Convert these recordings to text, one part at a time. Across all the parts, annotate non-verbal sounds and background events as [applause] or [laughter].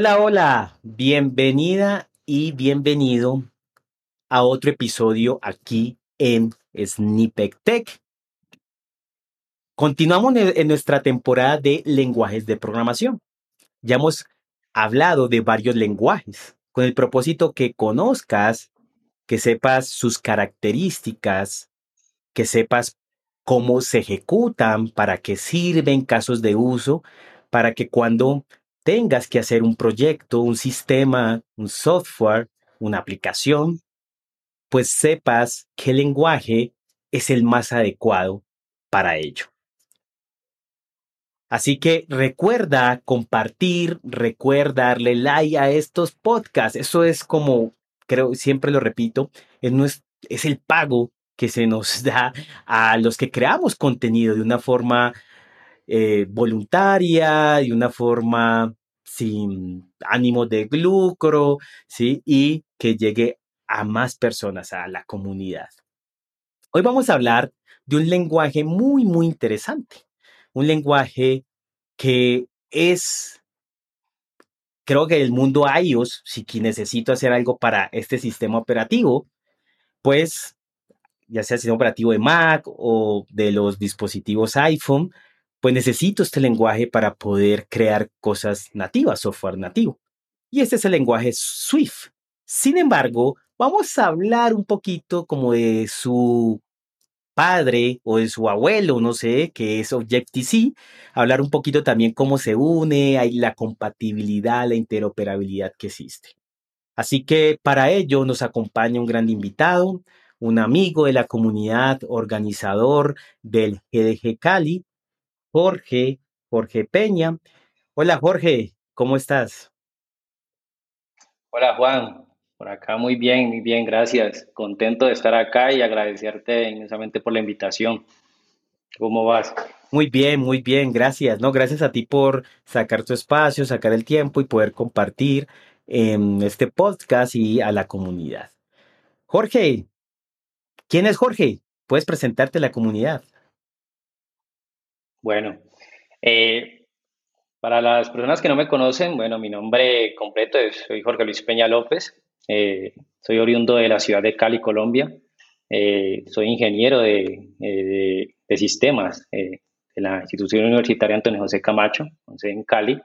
Hola, hola, bienvenida y bienvenido a otro episodio aquí en Snippet Tech. Continuamos en nuestra temporada de lenguajes de programación. Ya hemos hablado de varios lenguajes con el propósito que conozcas, que sepas sus características, que sepas cómo se ejecutan, para qué sirven, casos de uso, para que cuando tengas que hacer un proyecto, un sistema, un software, una aplicación, pues sepas qué lenguaje es el más adecuado para ello. Así que recuerda compartir, recuerda darle like a estos podcasts. Eso es como, creo, siempre lo repito, es, es el pago que se nos [laughs] da a los que creamos contenido de una forma eh, voluntaria, de una forma sin ánimo de lucro, ¿sí? Y que llegue a más personas, a la comunidad. Hoy vamos a hablar de un lenguaje muy, muy interesante. Un lenguaje que es, creo que el mundo iOS, si necesito hacer algo para este sistema operativo, pues ya sea el sistema operativo de Mac o de los dispositivos iPhone, pues necesito este lenguaje para poder crear cosas nativas, software nativo. Y este es el lenguaje Swift. Sin embargo, vamos a hablar un poquito como de su padre o de su abuelo, no sé, que es Objective-C, hablar un poquito también cómo se une, hay la compatibilidad, la interoperabilidad que existe. Así que para ello nos acompaña un gran invitado, un amigo de la comunidad, organizador del GDG Cali, Jorge, Jorge Peña. Hola Jorge, ¿cómo estás? Hola Juan, por acá muy bien, muy bien, gracias. Contento de estar acá y agradecerte inmensamente por la invitación. ¿Cómo vas? Muy bien, muy bien, gracias. No, gracias a ti por sacar tu espacio, sacar el tiempo y poder compartir en este podcast y a la comunidad. Jorge, ¿quién es Jorge? ¿Puedes presentarte a la comunidad? Bueno, eh, para las personas que no me conocen, bueno, mi nombre completo es, soy Jorge Luis Peña López, eh, soy oriundo de la ciudad de Cali, Colombia, eh, soy ingeniero de, de sistemas de la institución universitaria Antonio José Camacho, en Cali.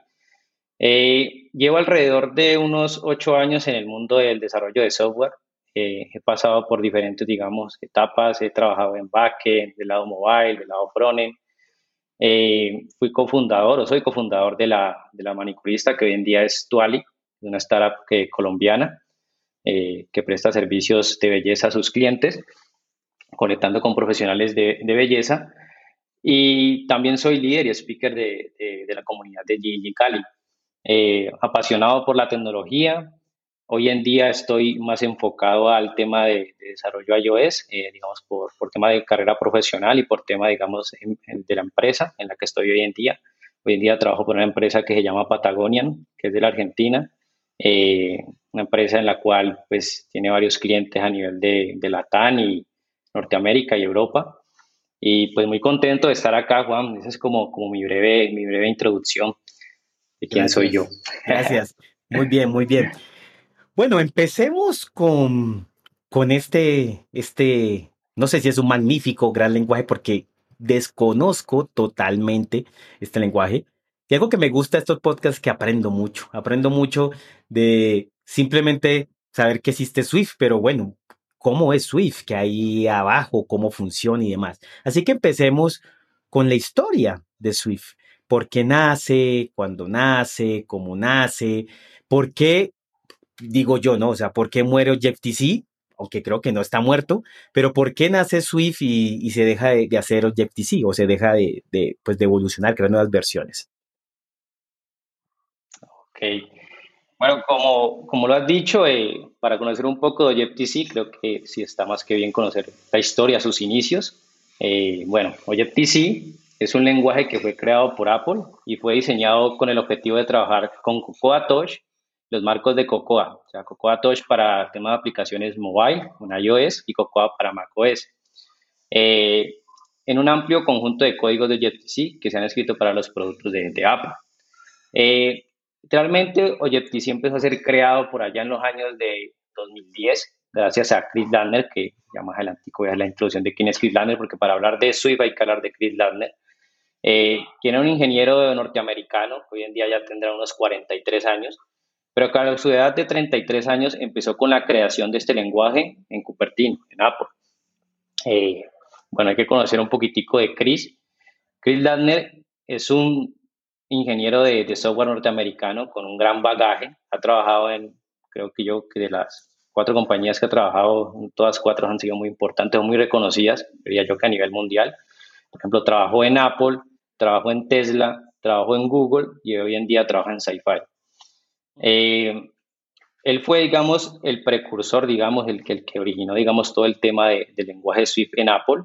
llevo alrededor de unos ocho años en el mundo del desarrollo de software. he pasado por diferentes, digamos, etapas. He trabajado en backend, del lado mobile, del lado frontend. Eh, fui cofundador o soy cofundador de la, de la manicurista que hoy en día es Tuali, una startup que, colombiana eh, que presta servicios de belleza a sus clientes, conectando con profesionales de, de belleza. Y también soy líder y speaker de, de, la comunidad de Gigi Cali. Eh, apasionado por la tecnología, Hoy en día estoy más enfocado al tema de, desarrollo iOS, eh, digamos, por, por, tema de carrera profesional y por tema, digamos, de la empresa en la que estoy hoy en día. Hoy en día trabajo por una empresa que se llama Patagonian, que es de la Argentina, eh, una empresa en la cual, pues, tiene varios clientes a nivel de, de Latam y Norteamérica y Europa. Y pues muy contento de estar acá, Juan. Esa es como, como mi, breve, mi breve introducción de quién soy yo. Gracias. Muy bien, muy bien. Bueno, empecemos con, con este, este, no sé si es un magnífico gran lenguaje porque desconozco totalmente este lenguaje. Y algo que me gusta de estos podcasts es que aprendo mucho. Aprendo mucho de simplemente saber que existe Swift, pero bueno, cómo es Swift, que hay abajo, cómo funciona y demás. Así que empecemos con la historia de Swift. ¿Por qué nace? ¿Cuándo nace? ¿Cómo nace? ¿Por qué digo yo, ¿no? O sea, ¿por qué muere Objective-C? Aunque creo que no está muerto, pero ¿por qué nace Swift y, se deja de, hacer Objective-C o se deja de, pues de evolucionar, crear nuevas versiones? Ok. Bueno, como, como lo has dicho, eh, para conocer un poco de Objective-C, creo que sí está más que bien conocer la historia, sus inicios. Eh, bueno, Objective-C es un lenguaje que fue creado por Apple y fue diseñado con el objetivo de trabajar con Cocoa Touch los marcos de Cocoa, o sea, Cocoa Touch para temas de aplicaciones mobile, un iOS, y Cocoa para macOS. Eh, en un amplio conjunto de códigos de Objective-C que se han escrito para los productos de, Apple. Eh, Literalmente, Objective-C empezó a ser creado por allá en los años de 2010, gracias a Chris Ladner, que ya más adelante voy a dar la introducción de quién es Chris Ladner, porque para hablar de Swift hay que hablar de Chris Ladner, eh, quien era un ingeniero norteamericano, que hoy en día ya tendrá unos 43 años, pero a su edad de 33 años empezó con la creación de este lenguaje en Cupertino, en Apple. Eh, bueno, hay que conocer un poquitico de Chris. Chris Ladner es un ingeniero de, software norteamericano con un gran bagaje. Ha trabajado en, creo que yo, que de las cuatro compañías que ha trabajado, todas cuatro han sido muy importantes o muy reconocidas, diría yo que a nivel mundial. Por ejemplo, trabajó en Apple, trabajó en Tesla, trabajó en Google y hoy en día trabaja en Sci-Fi. Eh, él fue, digamos, el precursor, digamos, el que, el que originó, digamos, todo el tema de, del lenguaje Swift en Apple.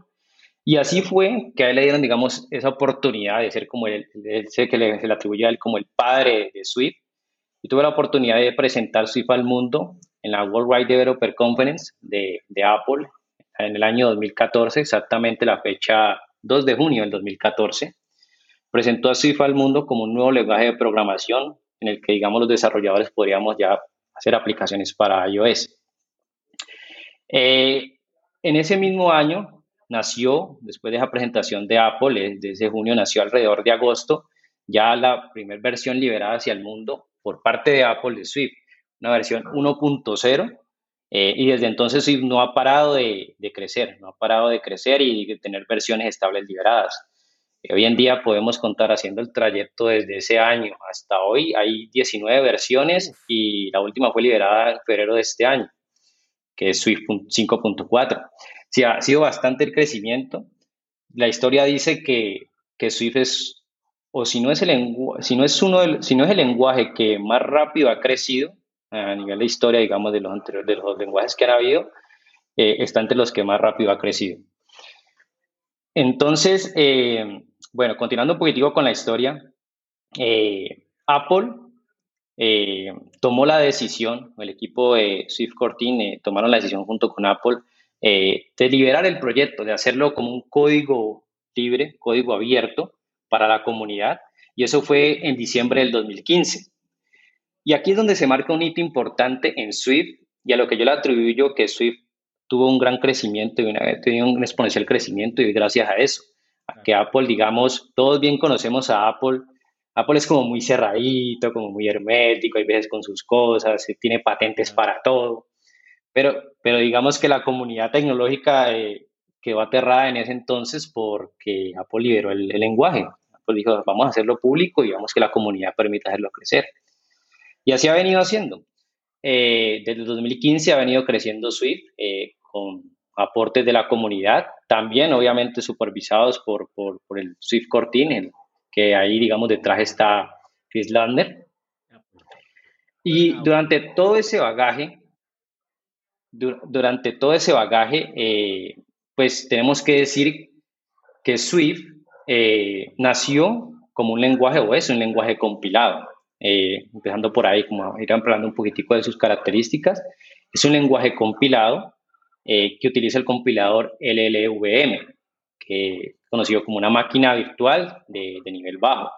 Y así fue que a él le dieron, digamos, esa oportunidad de ser como el, sé que le, se le atribuye a él como el padre de Swift. Y tuve la oportunidad de presentar Swift al mundo en la World Wide Developer Conference de, de Apple en el año 2014, exactamente la fecha 2 de junio del 2014. Presentó a Swift al mundo como un nuevo lenguaje de programación en el que, digamos, los desarrolladores podríamos ya hacer aplicaciones para iOS. Eh, en ese mismo año, nació, después de esa presentación de Apple, desde junio nació alrededor de agosto, ya la primera versión liberada hacia el mundo por parte de Apple de Swift, una versión 1.0, eh, y desde entonces Swift no ha parado de, crecer, no ha parado de crecer y de tener versiones estables liberadas. Eh, hoy en día podemos contar haciendo el trayecto desde ese año hasta hoy, hay 19 versiones y la última fue liberada en febrero de este año, que es Swift 5.4 sí ha sido bastante el crecimiento. La historia dice que, que Swift es, o si no es, el si, no es uno si no es el lenguaje que más rápido ha crecido a nivel de historia, digamos, de los, anteriores, de los lenguajes que han habido, eh, está entre los que más rápido ha crecido. Entonces, eh, bueno, continuando un poquitico con la historia, eh, Apple tomó la decisión, el equipo de Swift Cortin tomaron la decisión junto con Apple eh, de liberar el proyecto, de hacerlo como un código libre, código abierto para la comunidad. Y eso fue en diciembre del 2015. Y aquí es donde se marca un hito importante en Swift y a lo que yo le atribuyo que Swift tuvo un gran crecimiento y una, un exponencial crecimiento y gracias a eso, Apple, digamos, todos bien conocemos a Apple. Apple es como muy cerradito, como muy hermético, hay veces con sus cosas, tiene patentes para todo. Pero, pero digamos que la comunidad tecnológica eh, quedó aterrada en ese entonces porque Apple liberó el, lenguaje. Apple dijo, vamos a hacerlo público y vamos que la comunidad permita hacerlo crecer. Y así ha venido haciendo. Eh, desde el 2015 ha venido creciendo Swift eh, con aportes de la comunidad, también obviamente supervisados por, por, el Swift Core Team, que ahí digamos detrás está Chris. Y durante todo ese bagaje durante todo ese bagaje, eh, pues tenemos que decir que Swift eh, nació como un lenguaje o es un lenguaje compilado. Eh, empezando por ahí, como ir hablando un poquitico de sus características, es un lenguaje compilado que utiliza el compilador LLVM, que conocido como una máquina virtual de, nivel bajo.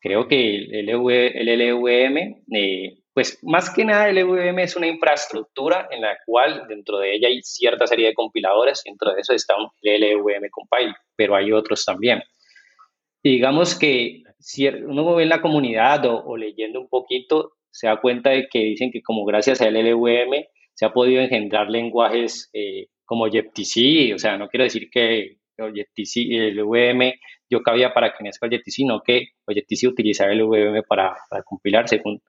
creo que el LLVM pues más que nada el EVM es una infraestructura en la cual dentro de ella hay cierta serie de compiladores, dentro de eso está un LLVM compile, pero hay otros también. Digamos que si uno ve en la comunidad o, leyendo un poquito, se da cuenta de que dicen que como gracias al LLVM se ha podido engendrar lenguajes eh, como Objective-C, o sea, no quiero decir que Objective-C, el LLVM yo cabía para que nazca Objective-C, sino que Objective-C utilizaba el LLVM para, para compilar según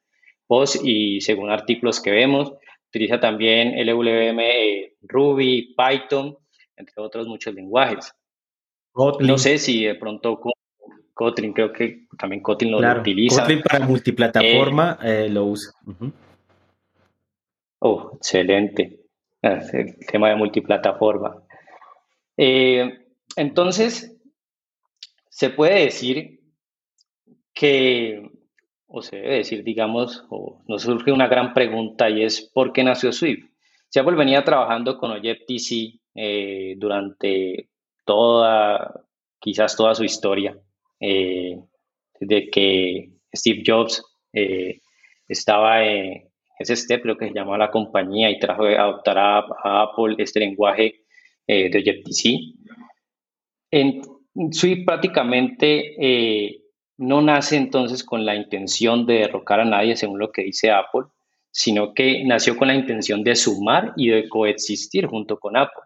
post y según artículos que vemos. Utiliza también LWM, eh, Ruby, Python, entre otros muchos lenguajes. No sé si de pronto Kotlin, creo que también Kotlin lo utiliza. Kotlin para multiplataforma eh, eh, lo usa. Oh, excelente. Ah, el tema de multiplataforma. entonces, se puede decir que o se debe decir, digamos, o nos surge una gran pregunta y es ¿por qué nació Swift? Si Apple venía trabajando con Objective-C eh, durante toda, quizás toda su historia, eh, desde que Steve Jobs eh, estaba en ese step, lo que se llamaba la compañía, y trajo a adoptar a, Apple este lenguaje eh, de Objective-C. En Swift prácticamente eh, no nace entonces con la intención de derrocar a nadie, según lo que dice Apple, sino que nació con la intención de sumar y de coexistir junto con Apple.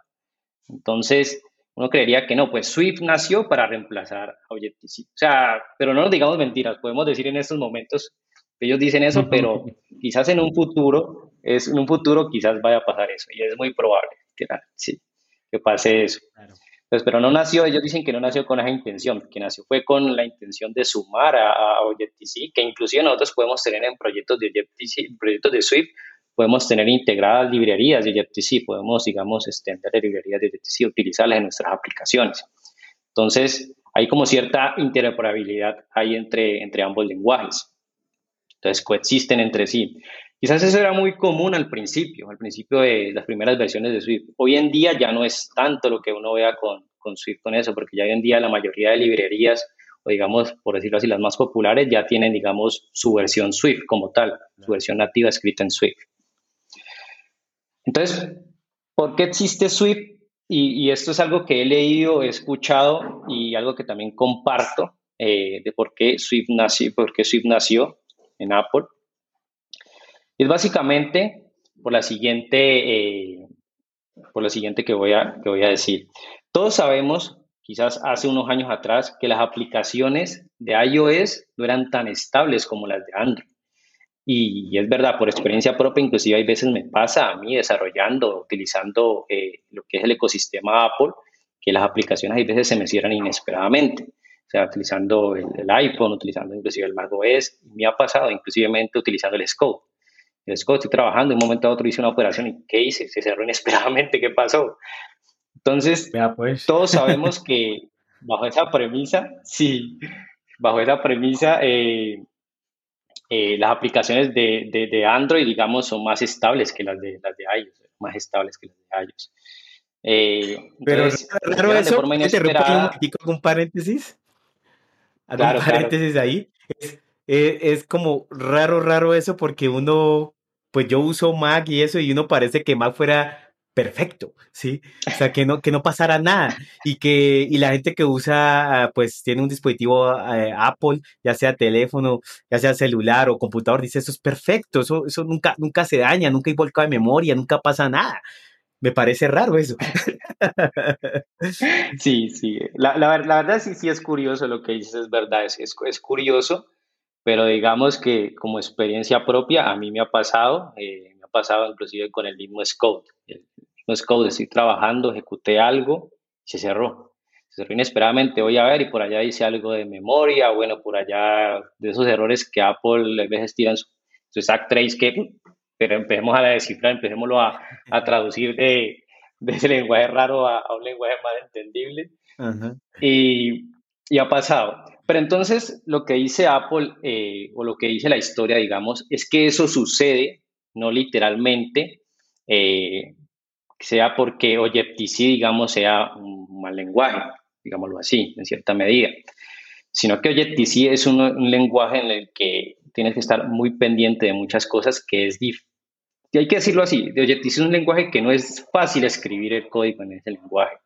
Entonces, uno creería que no, pues Swift nació para reemplazar a Objective-C. O sea, pero no nos digamos mentiras, podemos decir en estos momentos ellos dicen eso, pero quizás en un futuro, es, en un futuro quizás vaya a pasar eso, y es muy probable que, sí, que pase eso. Pues, pero no nació, ellos dicen que no nació con esa intención, que nació fue con la intención de sumar a, a Objective-C, que inclusive nosotros podemos tener en proyectos de Objective-C, proyectos de Swift, podemos tener integradas librerías de Objective-C, podemos, digamos, extender librerías de Objective-C, utilizarlas en nuestras aplicaciones. Entonces, hay como cierta interoperabilidad ahí entre, entre ambos lenguajes. Entonces, coexisten entre sí. Quizás eso era muy común al principio, al principio de las primeras versiones de Swift. Hoy en día ya no es tanto lo que uno vea con, con Swift con eso, porque ya hoy en día la mayoría de librerías, o digamos, por decirlo así, las más populares, ya tienen, digamos, su versión Swift como tal, su versión nativa escrita en Swift. Entonces, ¿por qué existe Swift? Y, esto es algo que he leído, he escuchado y algo que también comparto eh, de por qué, Swift nació, por qué Swift nació en Apple. Es básicamente por la siguiente, eh, por lo siguiente que voy, a, que voy a decir. Todos sabemos, quizás hace unos años atrás, que las aplicaciones de iOS no eran tan estables como las de Android. Y, es verdad, por experiencia propia, inclusive hay veces me pasa a mí desarrollando, utilizando eh, lo que es el ecosistema Apple, que las aplicaciones hay veces se me cierran inesperadamente. Sea, utilizando el, iPhone, utilizando inclusive el macOS, me ha pasado inclusivemente utilizando el Scope. El Scope, estoy trabajando, en un momento a otro hice una operación y ¿qué hice? Se cerró [laughs] inesperadamente, ¿qué pasó? Entonces, pues. todos [laughs] sabemos que bajo esa premisa, sí, bajo esa premisa, eh, eh, las aplicaciones de, de, Android, digamos, son más estables que las de, las de iOS, más estables que las de iOS. Eh, Pero raro eso, te un paréntesis. Claro, un paréntesis ahí. Es, es, es, como raro, raro eso porque uno, pues yo uso Mac y eso y uno parece que Mac fuera perfecto, ¿sí? O sea, que no, que no pasara nada y que y la gente que usa, pues tiene un dispositivo eh, Apple, ya sea teléfono, ya sea celular o computador, dice, eso es perfecto, eso, eso nunca, nunca se daña, nunca hay volcado de memoria, nunca pasa nada. Me parece raro eso. [laughs] Sí, sí, la, la, verdad sí, sí es curioso lo que dices, es verdad, es, es, curioso, pero digamos que como experiencia propia a mí me ha pasado, eh, me ha pasado inclusive con el mismo Scout, el, es code, estoy trabajando, ejecuté algo, se cerró. Se cerró inesperadamente, voy a ver y por allá hice algo de memoria, bueno, por allá de esos errores que Apple a veces tiran su, su stack trace que, pero empecemos a descifrar, empecemos a, a traducir de, de, ese lenguaje raro a, un lenguaje más entendible. Y, y, ha pasado. Pero entonces lo que dice Apple, eh, o lo que dice la historia, digamos, es que eso sucede, no literalmente, eh, sea porque Objective-C, digamos, sea un mal lenguaje, digámoslo así, en cierta medida, sino que Objective-C es un, lenguaje en el que tienes que estar muy pendiente de muchas cosas que es. Y hay que decirlo así, Objective-C es un lenguaje que no es fácil escribir el código en ese lenguaje.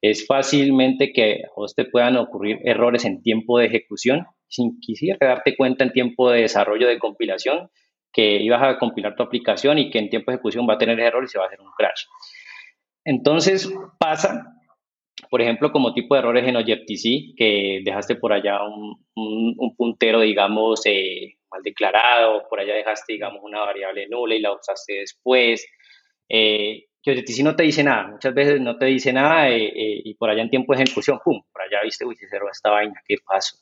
Es fácilmente que a te puedan ocurrir errores en tiempo de ejecución sin quisiera darte cuenta en tiempo de desarrollo de compilación que ibas a compilar tu aplicación y que en tiempo de ejecución va a tener error y se va a hacer un crash. Entonces pasa, por ejemplo, como tipo de errores en Objective-C, que dejaste por allá un, puntero, digamos, eh, mal declarado, por allá dejaste, digamos, una variable nula y la usaste después. Eh, que Objective-C no te dice nada, muchas veces no te dice nada eh, y por allá en tiempo de ejecución, ¡pum! Por allá viste, uy, se cerró esta vaina, ¿qué pasó?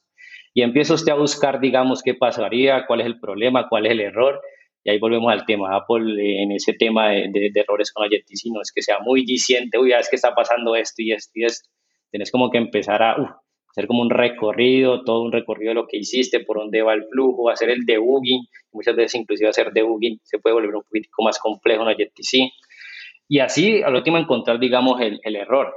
y empieza usted a buscar, digamos, qué pasaría, cuál es el problema, cuál es el error, y ahí volvemos al tema. Apple eh, en ese tema de, errores con Objective-C no es que sea muy diciente, uy, es que está pasando esto y esto y esto. Tienes como que empezar a hacer como un recorrido, todo un recorrido de lo que hiciste, por dónde va el flujo, hacer el debugging, muchas veces inclusive hacer debugging se puede volver un poquito más complejo en Objective-C. Y así, al último, encontrar, digamos, el, el error.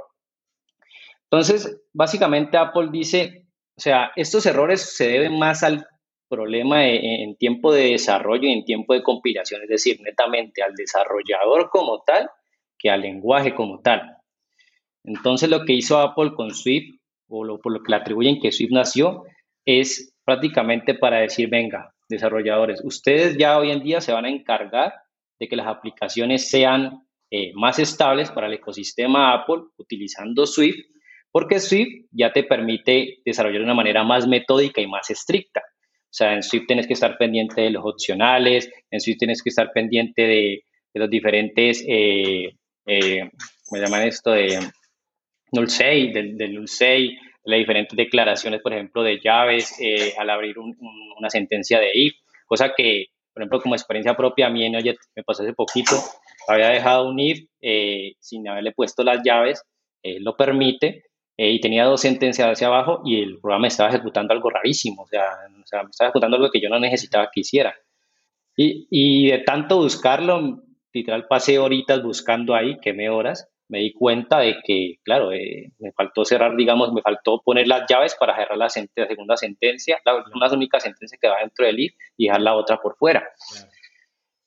Entonces, básicamente Apple dice, o sea, estos errores se deben más al problema en, tiempo de desarrollo y en tiempo de compilación, es decir, netamente al desarrollador como tal que al lenguaje como tal. Entonces lo que hizo Apple con Swift, o lo, por lo que le atribuyen que Swift nació, es prácticamente para decir, venga, desarrolladores, ustedes ya hoy en día se van a encargar de que las aplicaciones sean eh, más estables para el ecosistema Apple utilizando Swift, porque Swift ya te permite desarrollar de una manera más metódica y más estricta. O sea, en Swift tienes que estar pendiente de los opcionales, en Swift tienes que estar pendiente de, los diferentes, eh, eh, me llaman esto de null say, del, del null say, las diferentes declaraciones, por ejemplo, de llaves eh, al abrir una sentencia de if, cosa que, por ejemplo, como experiencia propia a mí me pasó hace poquito, había dejado un if eh, sin haberle puesto las llaves, lo permite, eh, y tenía dos sentencias hacia abajo y el programa estaba ejecutando algo rarísimo, o sea, o sea me estaba ejecutando algo que yo no necesitaba que hiciera. Y, y de tanto buscarlo, literal pasé horitas buscando ahí, quemé horas, me di cuenta de que, claro, eh, me faltó cerrar, digamos, me faltó poner las llaves para cerrar la, segunda sentencia, la, una única sentencia que va dentro del if y dejar la otra por fuera.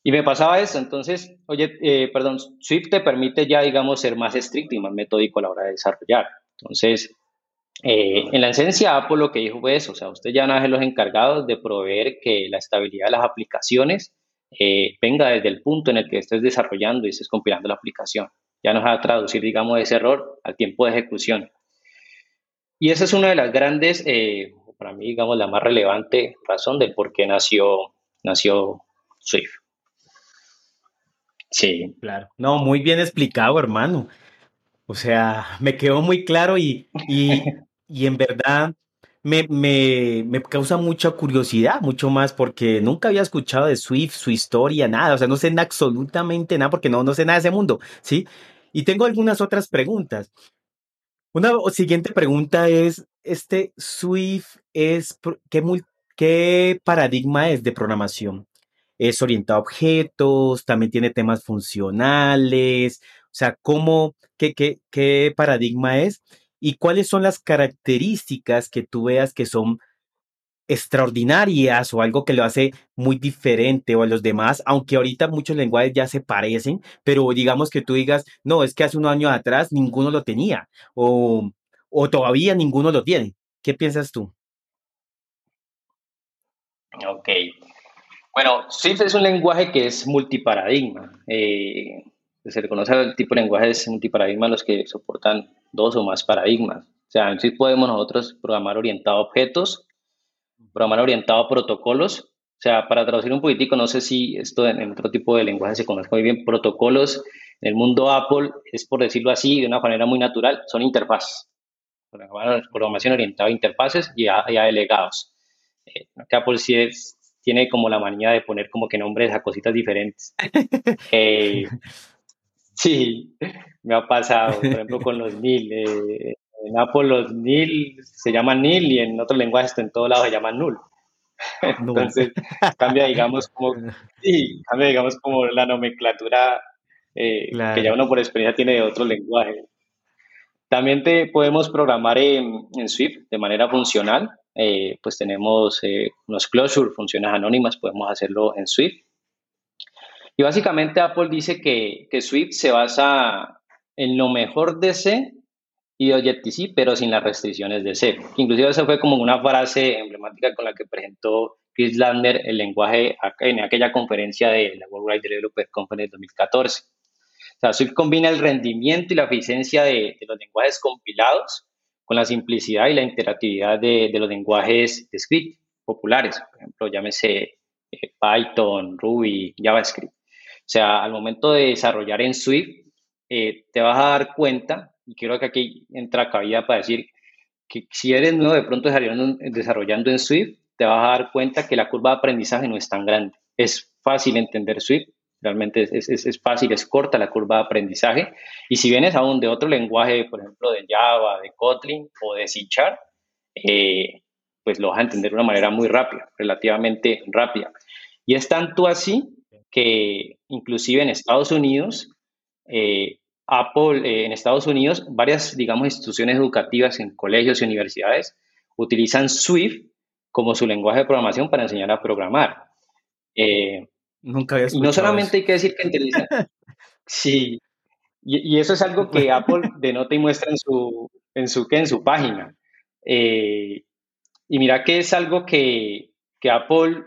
Y me pasaba eso, entonces, oye, eh, perdón, Swift te permite ya, digamos, ser más estricto y más metódico a la hora de desarrollar. Entonces, eh, en la esencia, Apple lo que dijo fue eso, o sea, usted ya van a ser los encargados de proveer que la estabilidad de las aplicaciones eh, venga desde el punto en el que estés desarrollando y estés compilando la aplicación. Ya nos va a traducir, digamos, ese error al tiempo de ejecución. Y esa es una de las grandes, eh, para mí, digamos, la más relevante razón de por qué nació, nació Swift. Sí. Claro. No, muy bien explicado, hermano. O sea, me quedó muy claro y, y, [laughs] y en verdad me, me, me, causa mucha curiosidad, mucho más, porque nunca había escuchado de Swift, su historia, nada. O sea, no sé absolutamente nada porque no, no sé nada de ese mundo, ¿sí? Y tengo algunas otras preguntas. Una siguiente pregunta es, este Swift es, ¿qué, qué paradigma es de programación? ¿Es orientado a objetos? ¿También tiene temas funcionales? O sea, ¿cómo, qué, qué, qué paradigma es? ¿Y cuáles son las características que tú veas que son extraordinarias o algo que lo hace muy diferente o a los demás, aunque ahorita muchos lenguajes ya se parecen, pero digamos que tú digas, no, es que hace unos años atrás ninguno lo tenía o, o todavía ninguno lo tiene. ¿Qué piensas tú? Ok. Bueno, Swift es un lenguaje que es multiparadigma. Eh, se reconoce el tipo de lenguajes multiparadigma los que soportan dos o más paradigmas. O sea, sí podemos nosotros programar orientado a objetos, programar orientado a protocolos. O sea, para traducir un poquitico, no sé si esto en, otro tipo de lenguaje se conoce muy bien, protocolos en el mundo Apple es, por decirlo así, de una manera muy natural, son interfaces. Programación orientada a interfaces y a, delegados. Eh, Apple sí es, tiene como la manía de poner como que nombres a cositas diferentes. [laughs] Eh, Sí, me ha pasado, por ejemplo, [laughs] con los NIL. Eh, en Apple los NIL se llaman NIL y en otros lenguajes en todo lado se llaman null. [laughs] Entonces cambia, digamos, como, [laughs] sí, cambia, digamos, como la nomenclatura eh, que ya uno por experiencia tiene de otro lenguaje. También te podemos programar en, Swift de manera funcional. Eh, pues tenemos unos closure, funciones anónimas, podemos hacerlo en Swift. Y básicamente Apple dice que, que Swift se basa en lo mejor de C y de Objective-C, pero sin las restricciones de C. Inclusive esa fue como una frase emblemática con la que presentó Chris Lander el lenguaje en aquella conferencia de la World Wide Developer Conference 2014. O sea, Swift combina el rendimiento y la eficiencia de, los lenguajes compilados con la simplicidad y la interactividad de, de los lenguajes de script populares, por ejemplo, llámese eh, Python, Ruby, JavaScript. Sea, al momento de desarrollar en Swift, eh, te vas a dar cuenta, y creo que aquí entra cabida para decir que si eres nuevo de pronto desarrollando en Swift, te vas a dar cuenta que la curva de aprendizaje no es tan grande. Es fácil entender Swift, realmente es, es, es, fácil, es corta la curva de aprendizaje. Y si vienes aún de otro lenguaje, por ejemplo, de Java, de Kotlin o de C Sharp, eh, pues lo vas a entender de una manera muy rápida, relativamente rápida. Y es tanto así que inclusive en Estados Unidos, eh, Apple, eh, en Estados Unidos, varias, digamos, instituciones educativas en colegios y universidades utilizan Swift como su lenguaje de programación para enseñar a programar. Eh, Nunca había Y no solamente hay que decir que inteligencia. [laughs] sí. Y, eso es algo que Apple denota y muestra en su, en su, en su página. Eh, y mira que es algo que, que Apple,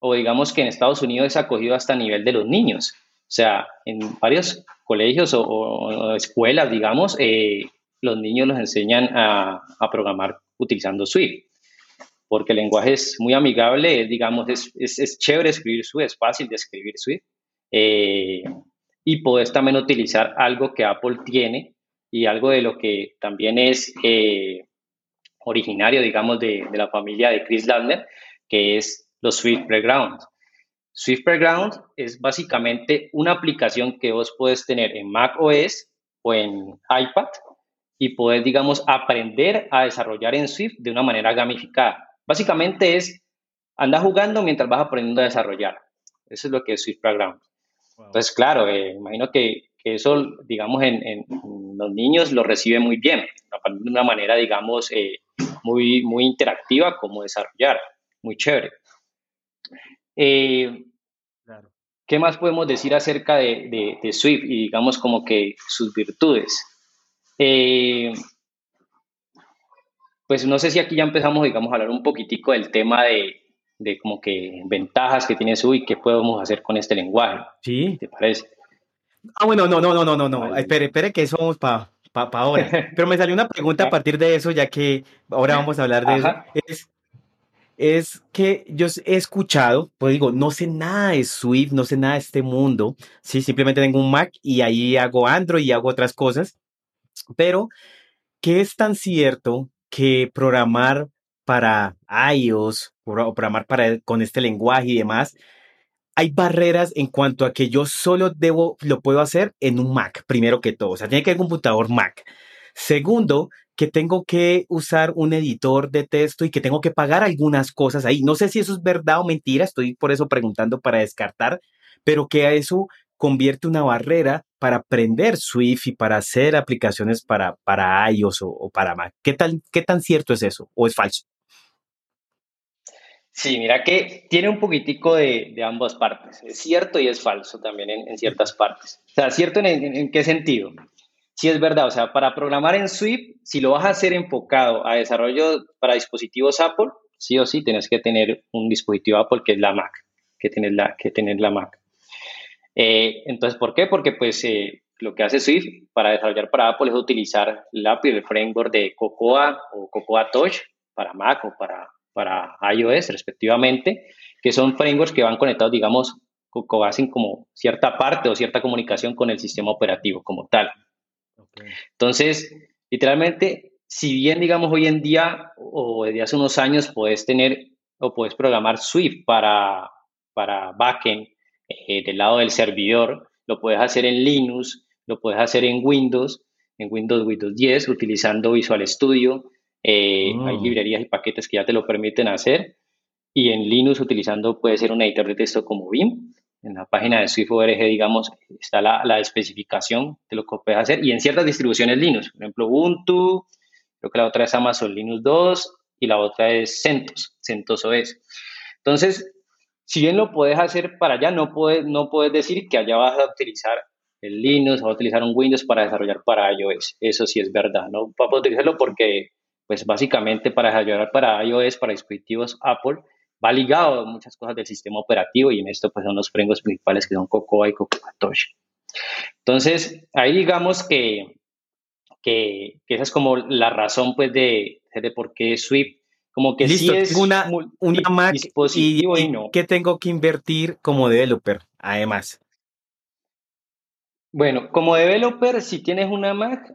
o digamos que en Estados Unidos es acogido hasta nivel de los niños. O sea, en varios colegios o, escuelas, digamos, eh, los niños los enseñan a, a, programar utilizando Swift, porque el lenguaje es muy amigable, digamos, es, es, es chévere escribir Swift, es fácil de escribir Swift, eh, y puedes también utilizar algo que Apple tiene y algo de lo que también es eh, originario, digamos, de, de, la familia de Chris Ladner, que es los Swift Playground. Swift Playground es básicamente una aplicación que vos puedes tener en Mac OS o en iPad y puedes, digamos, aprender a desarrollar en Swift de una manera gamificada. Básicamente es, anda jugando mientras vas aprendiendo a desarrollar. Eso es lo que es Swift Playground. Entonces, claro, eh, imagino que, eso, digamos, en, los niños lo reciben muy bien, de una manera, digamos, eh, muy, muy interactiva como desarrollar, muy chévere. Eh, ¿Qué más podemos decir acerca de, Swift y digamos como que sus virtudes? Eh, pues no sé si aquí ya empezamos, digamos, a hablar un poquitico del tema de, como que ventajas que tiene Swift y qué podemos hacer con este lenguaje. Sí. ¿Te parece? Ah, bueno, no, no, no, no, no, no. Espere, espere que eso vamos para pa, ahora. [laughs] Pero me salió una pregunta a partir de eso, ya que ahora [laughs] vamos a hablar de eso. Es, es que yo he escuchado, pues digo, no sé nada de Swift, no sé nada de este mundo, sí, simplemente tengo un Mac y ahí hago Android y hago otras cosas, pero ¿qué es tan cierto que programar para iOS o programar para, con este lenguaje y demás, hay barreras en cuanto a que yo solo debo, lo puedo hacer en un Mac, primero que todo, o sea, tiene que haber un computador Mac. Segundo, que tengo que usar un editor de texto y que tengo que pagar algunas cosas ahí. No sé si eso es verdad o mentira, estoy por eso preguntando para descartar, pero que a eso convierte una barrera para aprender Swift y para hacer aplicaciones para, para iOS o, para Mac. ¿Qué, tal, ¿Qué tan cierto es eso o es falso? Sí, mira que tiene un poquitico de, ambas partes. Es cierto y es falso también en, ciertas partes. O sea, ¿cierto en qué sentido? Sí es verdad, o sea, para programar en Swift, si lo vas a hacer enfocado a desarrollo para dispositivos Apple, sí o sí tienes que tener un dispositivo Apple que es la Mac, que tener la, que tener la Mac. Eh, entonces, ¿por qué? Porque pues eh, lo que hace Swift para desarrollar para Apple es utilizar la API, el framework de Cocoa o Cocoa Touch para Mac o para, para iOS respectivamente, que son frameworks que van conectados, digamos, o hacen como cierta parte o cierta comunicación con el sistema operativo como tal. Entonces, literalmente, si bien, digamos, hoy en día o desde hace unos años puedes tener o puedes programar Swift para, para backend eh, del lado del servidor, lo puedes hacer en Linux, lo puedes hacer en Windows, en Windows, Windows 10, utilizando Visual Studio. Eh, hay mm. librerías y paquetes que ya te lo permiten hacer. Y en Linux, utilizando, puede ser un editor de texto como Vim en la página de SwiftORG, digamos, está la, la, especificación de lo que puedes hacer y en ciertas distribuciones Linux, por ejemplo, Ubuntu, creo que la otra es Amazon Linux 2 y la otra es CentOS, CentOS OS. Entonces, si bien lo puedes hacer para allá, no puedes, no puedes decir que allá vas a utilizar el Linux, vas a utilizar un Windows para desarrollar para iOS. Eso sí es verdad, ¿no? Vas a utilizarlo porque, pues básicamente para desarrollar para iOS, para dispositivos Apple, va ligado a muchas cosas del sistema operativo y en esto pues son los frameworks principales que son Cocoa y Cocoa Touch. Entonces, ahí digamos que, que, esa es como la razón pues de, de por qué Swift como que Listo, sí es una, una Mac y, y, no. ¿Qué tengo que invertir como developer además? Bueno, como developer, si tienes una Mac,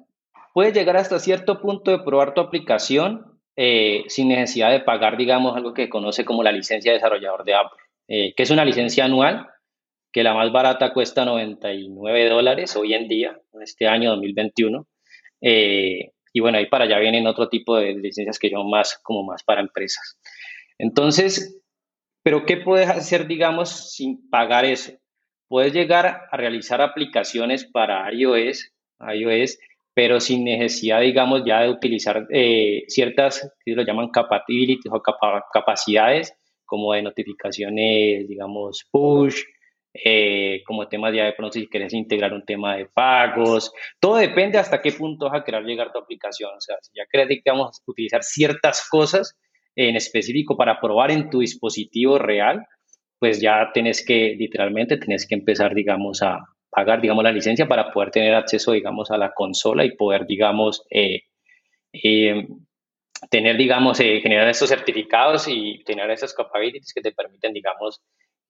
puedes llegar hasta cierto punto de probar tu aplicación eh, sin necesidad de pagar, digamos, algo que conoce como la licencia de desarrollador de Apple, eh, que es una licencia anual, que la más barata cuesta 99 dólares hoy en día, este año 2021. Eh, y bueno, ahí para allá vienen otro tipo de licencias que son más como más para empresas. Entonces, pero ¿qué puedes hacer, digamos, sin pagar eso? Puedes llegar a realizar aplicaciones para iOS, iOS pero sin necesidad, digamos, ya de utilizar eh, ciertas, que lo llaman capabilities o capacidades, como de notificaciones, digamos, push, eh, como temas ya de pronto si quieres integrar un tema de pagos, todo depende hasta qué punto vas a querer llegar tu aplicación. O sea, si ya crees que vamos a utilizar ciertas cosas en específico para probar en tu dispositivo real, pues ya tenés que, literalmente, tenés que empezar, digamos, a pagar, digamos, la licencia para poder tener acceso, digamos, a la consola y poder, digamos, eh, eh, tener, digamos, generar estos certificados y tener esas capabilities que te permiten, digamos,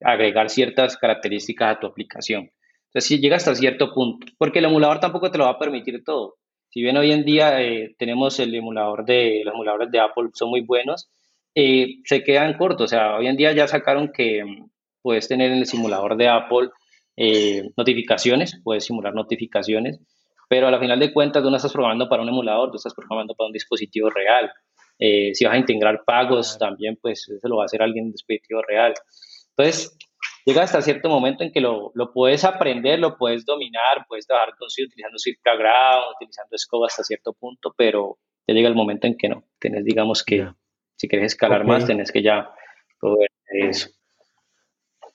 agregar ciertas características a tu aplicación. Entonces, si llega hasta cierto punto, porque el emulador tampoco te lo va a permitir todo. Si bien hoy en día eh, tenemos el emulador de, los emuladores de Apple son muy buenos, eh, se quedan cortos. O sea, hoy en día ya sacaron que mm, puedes tener en el simulador de Apple eh, notificaciones, puedes simular notificaciones, pero a la final de cuentas tú no estás programando para un emulador, tú estás programando para un dispositivo real. si vas a integrar pagos también, pues eso lo va a hacer alguien en dispositivo real. Entonces, llega hasta cierto momento en que lo, lo puedes aprender, lo puedes dominar, puedes trabajar con Swift utilizando Background, utilizando Scope hasta cierto punto, pero ya llega el momento en que no. Tenés, digamos que, si quieres escalar más, tenés que ya poder eso.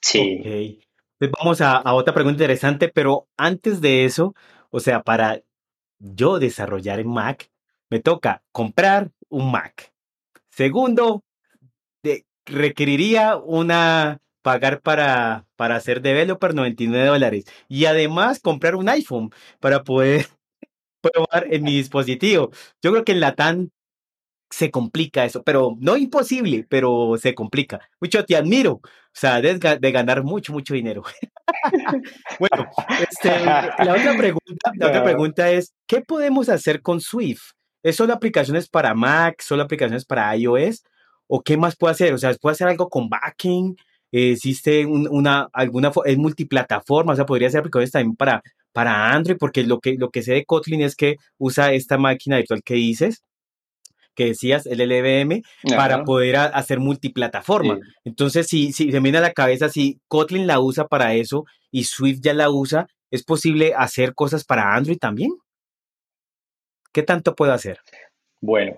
Sí. Pues vamos a, a otra pregunta interesante, pero antes de eso, o sea, para yo desarrollar en Mac, me toca comprar un Mac. Segundo, requeriría una pagar para, para hacer developer 99 dólares y además comprar un iPhone para poder [laughs] probar en mi dispositivo. Yo creo que en la TAN se complica eso, pero no imposible, pero se complica. Mucho te admiro, o sea, de, de ganar mucho, mucho dinero. [laughs] bueno, este, la, otra pregunta, la otra pregunta es, ¿qué podemos hacer con Swift? ¿Es solo aplicaciones para Mac, solo aplicaciones para iOS? ¿O qué más puede hacer? O sea, ¿puede hacer algo con backing? existe una, alguna, es multiplataforma, o sea, podría ser aplicaciones también para, para Android, porque lo que, lo que sé de Kotlin es que usa esta máquina virtual que dices, que decías, el LLVM, para poder hacer multiplataforma. Entonces, si, si se me viene a la cabeza, si Kotlin la usa para eso y Swift ya la usa, ¿es posible hacer cosas para Android también? ¿Qué tanto puedo hacer? Bueno,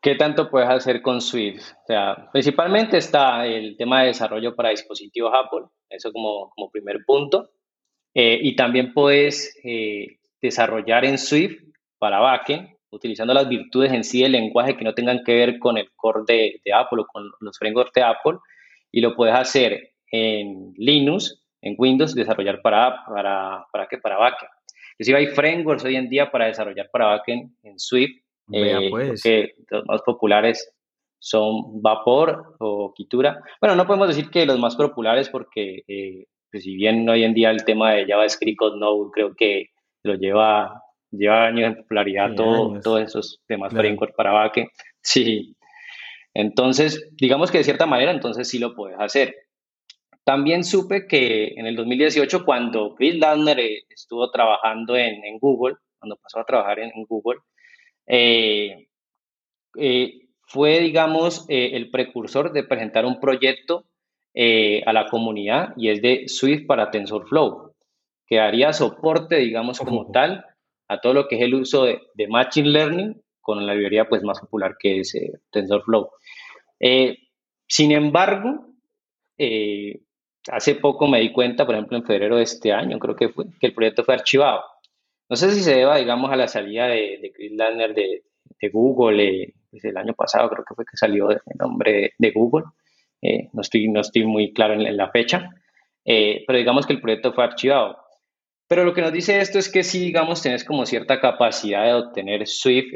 ¿Qué tanto puedes hacer con Swift? O sea, principalmente está el tema de desarrollo para dispositivos Apple, eso como, como primer punto. Eh, y también puedes eh, desarrollar en Swift para backend, utilizando las virtudes en sí del lenguaje que no tengan que ver con el core de, de Apple o con los frameworks de Apple. Y lo puedes hacer en Linux, en Windows, desarrollar para, para, para, ¿qué? para backend. Inclusive hay frameworks hoy en día para desarrollar para backend en Swift eh, pues. Que los más populares son Vapor o Kitura. Bueno, no podemos decir que los más populares porque eh, pues si bien hoy en día el tema de JavaScript o Node creo que lo lleva, lleva años en popularidad todo, todos esos temas para incorporar backend. [laughs] Sí. Entonces, digamos que de cierta manera, entonces sí lo puedes hacer. También supe que en el 2018, cuando Bill Ladner eh, estuvo trabajando en, en, Google, cuando pasó a trabajar en, en Google, eh, eh, fue, digamos, eh, el precursor de presentar un proyecto a la comunidad y es de Swift para TensorFlow, que haría soporte, digamos, como tal a todo lo que es el uso de, Machine Learning con la librería pues, más popular que es TensorFlow. sin embargo, hace poco me di cuenta, por ejemplo, en febrero de este año, creo que fue, que el proyecto fue archivado. No sé si se deba, digamos, a la salida de, Chris Ladner de, Google eh, pues el año pasado, creo que fue que salió el nombre de Google. Eh, no, estoy, no estoy muy claro en, la fecha, eh, pero digamos que el proyecto fue archivado. Pero lo que nos dice esto es que sí, digamos, tenés como cierta capacidad de obtener Swift,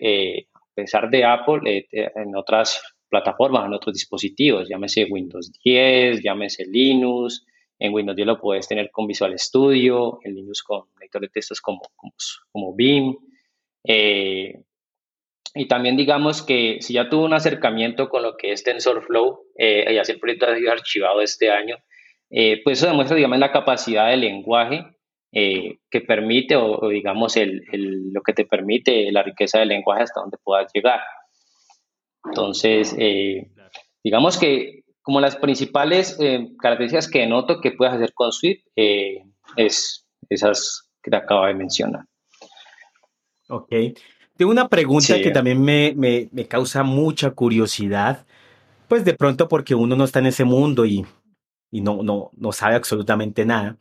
a pesar de Apple, en otras plataformas, en otros dispositivos, llámese Windows 10, llámese Linux, en Windows 10 lo puedes tener con Visual Studio, en Linux con editor de textos como, como, como Vim. Eh, y también digamos que si ya tuvo un acercamiento con lo que es TensorFlow, eh, ya el proyecto ha sido archivado este año, eh, pues eso demuestra, digamos, la capacidad del lenguaje eh, que permite, o, digamos, el, el, lo que te permite la riqueza del lenguaje hasta donde puedas llegar. Entonces, digamos que como las principales eh, características que noto que puedes hacer con Swift eh, es esas que te acabo de mencionar. Ok. Tengo una pregunta que también me, me, me, causa mucha curiosidad, pues de pronto porque uno no está en ese mundo y, y no, no, no sabe absolutamente nada,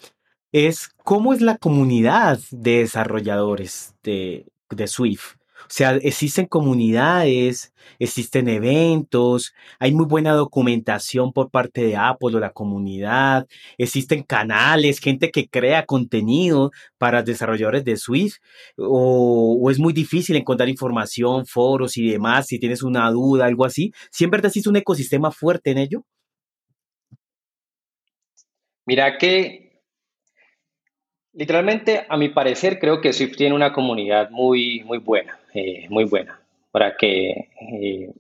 es cómo es la comunidad de desarrolladores de, de Swift. O sea, existen comunidades, existen eventos, hay muy buena documentación por parte de Apple o la comunidad, existen canales, gente que crea contenido para desarrolladores de Swift, o, es muy difícil encontrar información, foros y demás, si tienes una duda, algo así. ¿Siempre existe un ecosistema fuerte en ello? Mira que Literalmente, a mi parecer, creo que Swift tiene una comunidad muy, muy buena, eh, muy buena. Para que eh,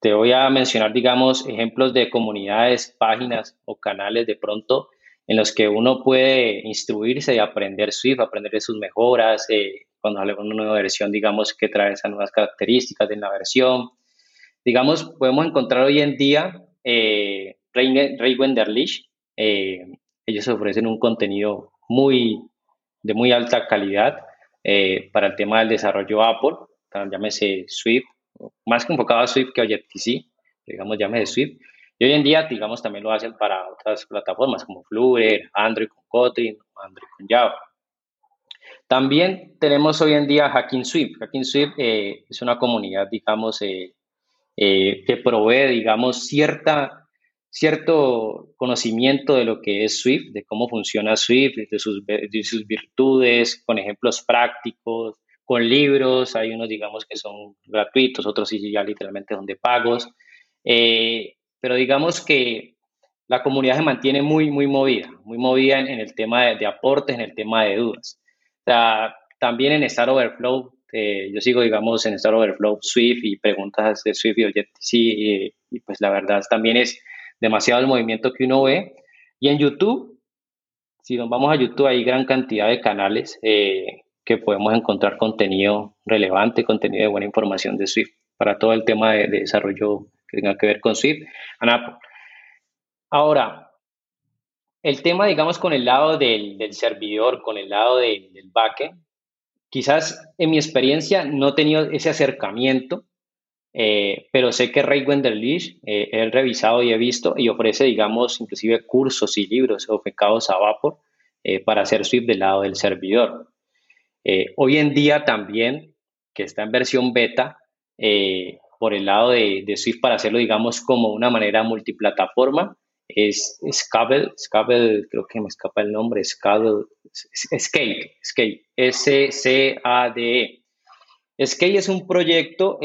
te voy a mencionar, digamos, ejemplos de comunidades, páginas o canales de pronto en los que uno puede instruirse y aprender Swift, aprender de sus mejoras, eh, cuando sale una nueva versión, digamos, que trae esas nuevas características de la versión. Digamos, podemos encontrar hoy en día eh, Ray Wenderlich, ellos ofrecen un contenido muy, de muy alta calidad eh, para el tema del desarrollo Apple, llámese Swift, más que enfocado a Swift que a Objective-C, digamos, llámese Swift. Y hoy en día, digamos, también lo hacen para otras plataformas como Flutter, Android con Kotlin, Android con Java. También tenemos hoy en día Hacking Swift. Hacking Swift eh, es una comunidad, digamos, eh, que provee, digamos, cierta cierto conocimiento de lo que es Swift, de cómo funciona Swift, de sus, sus virtudes, con ejemplos prácticos, con libros, hay unos digamos que son gratuitos, otros sí ya literalmente son de pagos, eh, pero digamos que la comunidad se mantiene muy, muy movida, muy movida en, el tema de, aportes, en el tema de dudas. también en Star Overflow, eh, yo sigo, digamos, en Star Overflow Swift y preguntas de Swift y y, y pues la verdad también es demasiado el movimiento que uno ve. Y en YouTube, si nos vamos a YouTube, hay gran cantidad de canales eh, que podemos encontrar contenido relevante, contenido de buena información de Swift para todo el tema de, desarrollo que tenga que ver con Swift Ahora, el tema, digamos, con el lado del, servidor, con el lado del backend, quizás en mi experiencia no he tenido ese acercamiento eh, pero sé que Ray Wenderlich eh, he revisado y he visto y ofrece, digamos, inclusive cursos y libros enfocados a Vapor eh, para hacer Swift del lado del servidor. hoy en día también, que está en versión beta, por el lado de, de, Swift para hacerlo, digamos, como una manera multiplataforma, es Scabel, Scabel, creo que me escapa el nombre, Scabel, Skate, Skate, S-C-A-D-E. Skate es un proyecto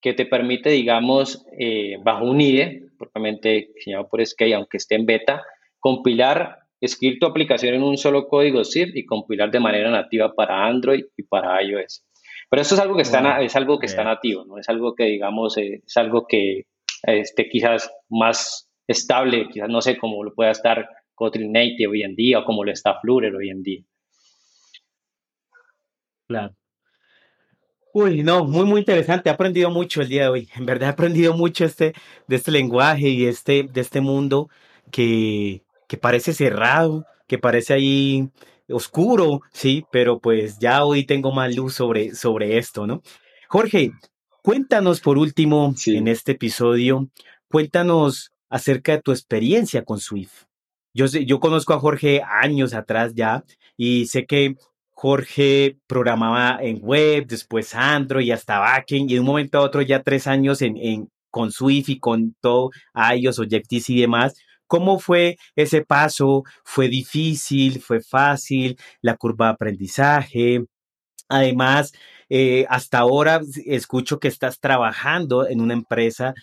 que te permite, digamos, eh, bajo un IDE, propiamente diseñado por Skate, aunque esté en beta, compilar, escribir tu aplicación en un solo código zip y compilar de manera nativa para Android y para iOS. Pero esto es algo que está, es algo que está nativo, ¿no? Es algo que, digamos, eh, es algo que esté quizás más estable, quizás no sé cómo lo pueda estar Kotlin Native hoy en día o cómo lo está Flutter hoy en día. Claro. Uy, no, muy, muy interesante. He aprendido mucho el día de hoy. En verdad he aprendido mucho este, de este lenguaje y este, de este mundo que, que parece cerrado, que parece ahí oscuro, sí, pero pues ya hoy tengo más luz sobre, sobre esto, ¿no? Jorge, cuéntanos por último en este episodio, cuéntanos acerca de tu experiencia con Swift. Yo, yo conozco a Jorge años atrás ya y sé que Jorge programaba en web, después Android hasta backend, y de un momento a otro ya tres años en, en con Swift y con todo iOS, Objective-C y demás. ¿Cómo fue ese paso? ¿Fue difícil? ¿Fue fácil? ¿La curva de aprendizaje? Además, eh, hasta ahora escucho que estás trabajando en una empresa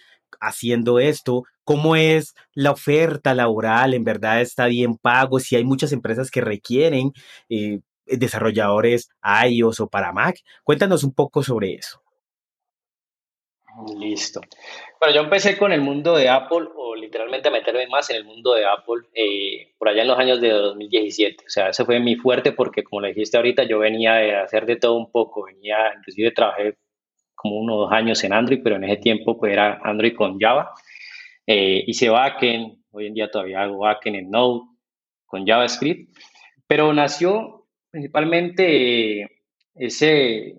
haciendo esto. ¿Cómo es la oferta laboral? ¿En verdad está bien pago? Si hay muchas empresas que requieren eh, desarrolladores iOS o para Mac. Cuéntanos un poco sobre eso. Listo. Bueno, yo empecé con el mundo de Apple o literalmente a meterme más en el mundo de Apple eh, por allá en los años de 2017. O sea, ese fue mi fuerte porque como le dijiste ahorita, yo venía de hacer de todo un poco. Venía, inclusive trabajé como unos dos años en Android, pero en ese tiempo pues era Android con Java. Eh, hice backend, hoy en día todavía hago backend en Node con JavaScript, pero nació principalmente ese,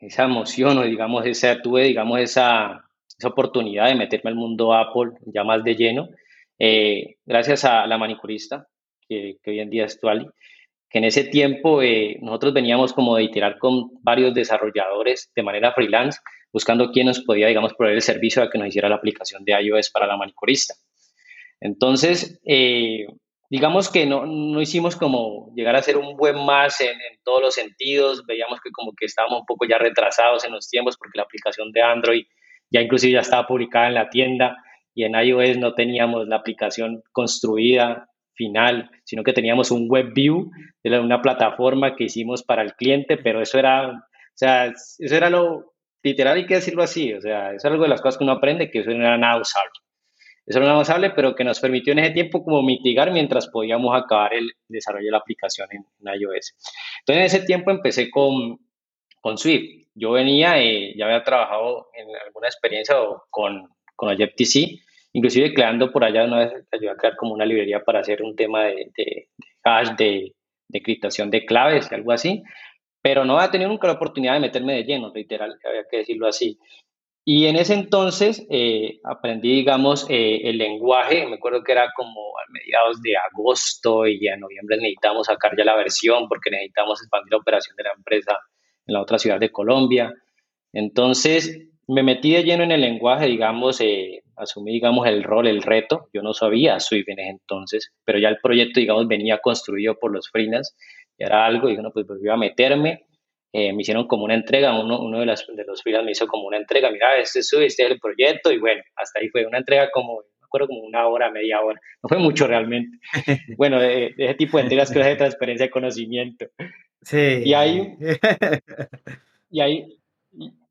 esa emoción o digamos, esa, tuve digamos esa, esa oportunidad de meterme al mundo Apple ya más de lleno, eh, gracias a la manicurista, que, que, hoy en día es Tuali, que en ese tiempo eh, nosotros veníamos como de iterar con varios desarrolladores de manera freelance, buscando quién nos podía, digamos, proveer el servicio a que nos hiciera la aplicación de iOS para la manicurista. Entonces, eh, digamos que no, no, hicimos como llegar a ser un buen más en, en, todos los sentidos, veíamos que como que estábamos un poco ya retrasados en los tiempos porque la aplicación de Android ya inclusive ya estaba publicada en la tienda y en iOS no teníamos la aplicación construida final, sino que teníamos un web view de una plataforma que hicimos para el cliente, pero eso era, o sea, eso era lo literal, hay que decirlo así, o sea, eso es algo de las cosas que uno aprende, que eso no era nada usable. Eso no era usable, pero que nos permitió en ese tiempo como mitigar mientras podíamos acabar el desarrollo de la aplicación en, iOS. Entonces, en ese tiempo empecé con, con Swift. Yo venía, eh, ya había trabajado en alguna experiencia con, con Objective-C, inclusive creando por allá una vez ayudé a crear como una librería para hacer un tema de, de, hash, de, de criptación de claves, algo así, pero no había tenido nunca la oportunidad de meterme de lleno, literal, había que decirlo así. Y en ese entonces eh, aprendí, digamos, eh, el lenguaje, me acuerdo que era como a mediados de agosto y en noviembre necesitamos sacar ya la versión porque necesitamos expandir la operación de la empresa en la otra ciudad de Colombia. Entonces me metí de lleno en el lenguaje, digamos, eh, asumí, digamos, el rol, el reto. Yo no sabía Swift en ese entonces, pero ya el proyecto, digamos, venía construido por los freelance. Y era algo, y bueno, pues volví a meterme. Eh, me hicieron como una entrega, uno, uno de, las, de los freelance me hizo como una entrega, mira, este es, este es el proyecto, y bueno, hasta ahí fue una entrega como, me acuerdo, como una hora, media hora, no fue mucho realmente. [laughs] bueno, de, de ese tipo de entregas que es de transferencia de conocimiento. Sí. Y ahí, [laughs] y ahí,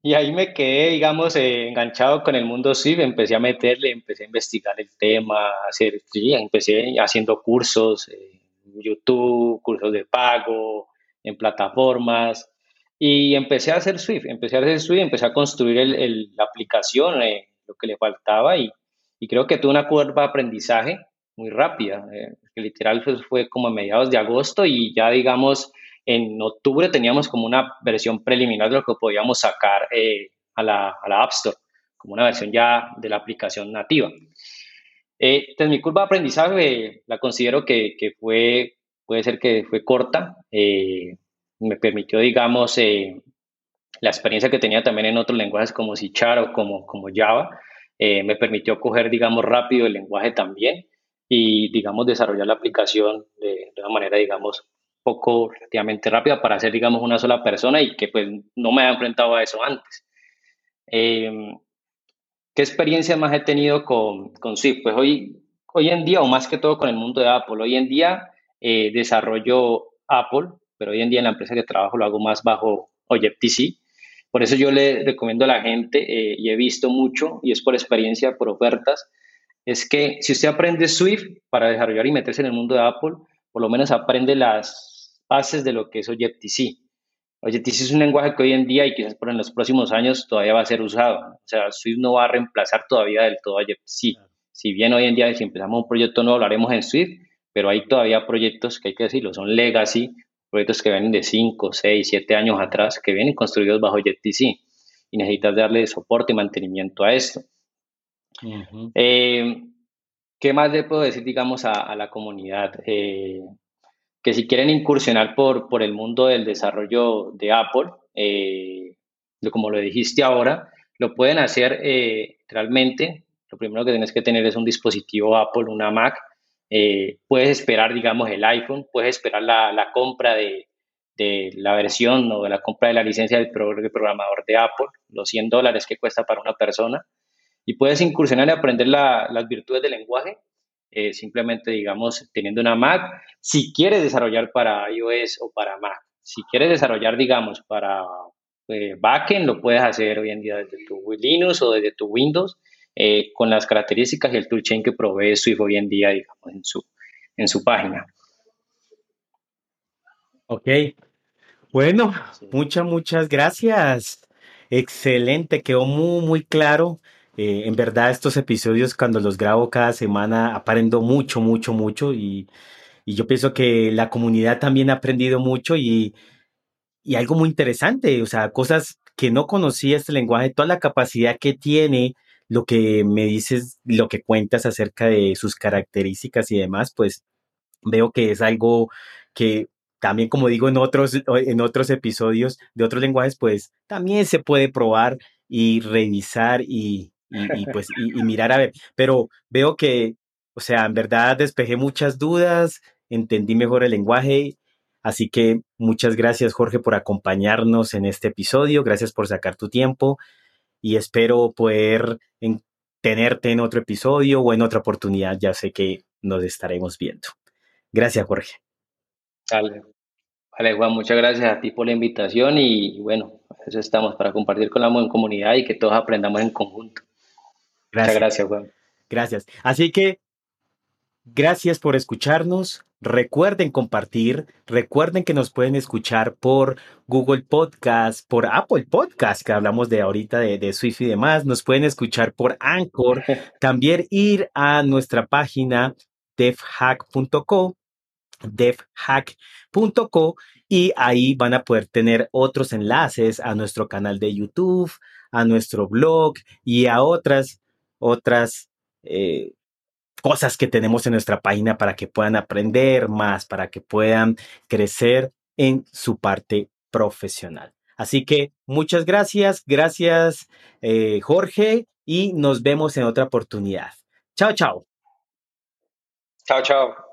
y ahí me quedé, digamos, eh, enganchado con el mundo Swift, empecé a meterle, empecé a investigar el tema, hacer, sí, empecé haciendo cursos en YouTube, cursos de pago, en plataformas, y empecé a hacer Swift, empecé a hacer Swift, empecé a construir el, el, la aplicación, eh, lo que le faltaba, y, y, creo que tuve una curva de aprendizaje muy rápida, eh, que literal fue, fue como a mediados de agosto y ya, digamos, en octubre teníamos como una versión preliminar de lo que podíamos sacar eh, a, la, a, la, App Store, como una versión ya de la aplicación nativa. Eh, entonces, mi curva de aprendizaje la considero que, que, fue, puede ser que fue corta. Me permitió, digamos, eh, la experiencia que tenía también en otros lenguajes como C o como, como Java, eh, me permitió coger, digamos, rápido el lenguaje también y, digamos, desarrollar la aplicación de, de una manera, digamos, poco relativamente rápida para ser, digamos, una sola persona y que pues no me había enfrentado a eso antes. Eh, ¿Qué experiencia más he tenido con, con Swift? Pues hoy, hoy en día, o más que todo con el mundo de Apple, hoy en día eh, desarrollo Apple, pero hoy en día en la empresa que trabajo lo hago más bajo Objective-C. Por eso yo le recomiendo a la gente, eh, y he visto mucho, y es por experiencia, por ofertas, es que si usted aprende Swift para desarrollar y meterse en el mundo de Apple, por lo menos aprende las bases de lo que es Objective-C. Objective-C es un lenguaje que hoy en día y quizás por en los próximos años todavía va a ser usado. O sea, Swift no va a reemplazar todavía del todo Objective-C. Si bien hoy en día si empezamos un proyecto nuevo hablaremos en Swift, pero hay todavía proyectos que hay que decirlo, son legacy, proyectos que vienen de 5, 6, 7 años atrás, que vienen construidos bajo Objective-C y necesitas darle soporte y mantenimiento a esto. Uh -huh. eh, ¿Qué más le puedo decir, digamos, a, a la comunidad? Eh, que si quieren incursionar por, por el mundo del desarrollo de Apple, eh, como lo dijiste ahora, lo pueden hacer eh, realmente. Lo primero que tienes que tener es un dispositivo Apple, una Mac. Eh, puedes esperar, digamos, el iPhone, puedes esperar la, compra de, la versión o de la compra de la licencia del, pro, del programador de Apple, los 100 dólares que cuesta para una persona. Y puedes incursionar y aprender la, las virtudes del lenguaje eh, simplemente, digamos, teniendo una Mac, si quieres desarrollar para iOS o para Mac, si quieres desarrollar, digamos, para eh, backend, lo puedes hacer hoy en día desde tu Linux o desde tu Windows, eh, con las características y el toolchain que provee Swift hoy en día, digamos, en su, en su página. Ok. Bueno, sí. muchas, muchas gracias. Excelente, quedó muy, muy claro. Eh, en verdad estos episodios cuando los grabo cada semana aprendo mucho, mucho, mucho y, y, yo pienso que la comunidad también ha aprendido mucho y, y algo muy interesante, o sea, cosas que no conocía este lenguaje, toda la capacidad que tiene, lo que me dices, lo que cuentas acerca de sus características y demás, pues veo que es algo que también, como digo en otros, en otros episodios de otros lenguajes, pues también se puede probar y revisar y, pues y, mirar a ver. Pero veo que, o sea, en verdad despejé muchas dudas, entendí mejor el lenguaje. Así que muchas gracias, Jorge, por acompañarnos en este episodio. Gracias por sacar tu tiempo y espero poder tenerte en otro episodio o en otra oportunidad. Ya sé que nos estaremos viendo. Gracias, Jorge. Vale. Vale, Juan, muchas gracias a ti por la invitación y bueno, eso estamos para compartir con la comunidad y que todos aprendamos en conjunto. Gracias. Muchas gracias, Juan. Gracias. Así que, gracias por escucharnos. Recuerden compartir, recuerden que nos pueden escuchar por Google Podcast, por Apple Podcast, que hablamos de ahorita de, de Swift y demás, nos pueden escuchar por Anchor, [laughs] también ir a nuestra página devhack.co, devhack.co y ahí van a poder tener otros enlaces a nuestro canal de YouTube, a nuestro blog y a otras, otras eh, cosas que tenemos en nuestra página para que puedan aprender más, para que puedan crecer en su parte profesional. Así que muchas gracias, gracias eh, Jorge y nos vemos en otra oportunidad. Chao, chao. Chao, chao.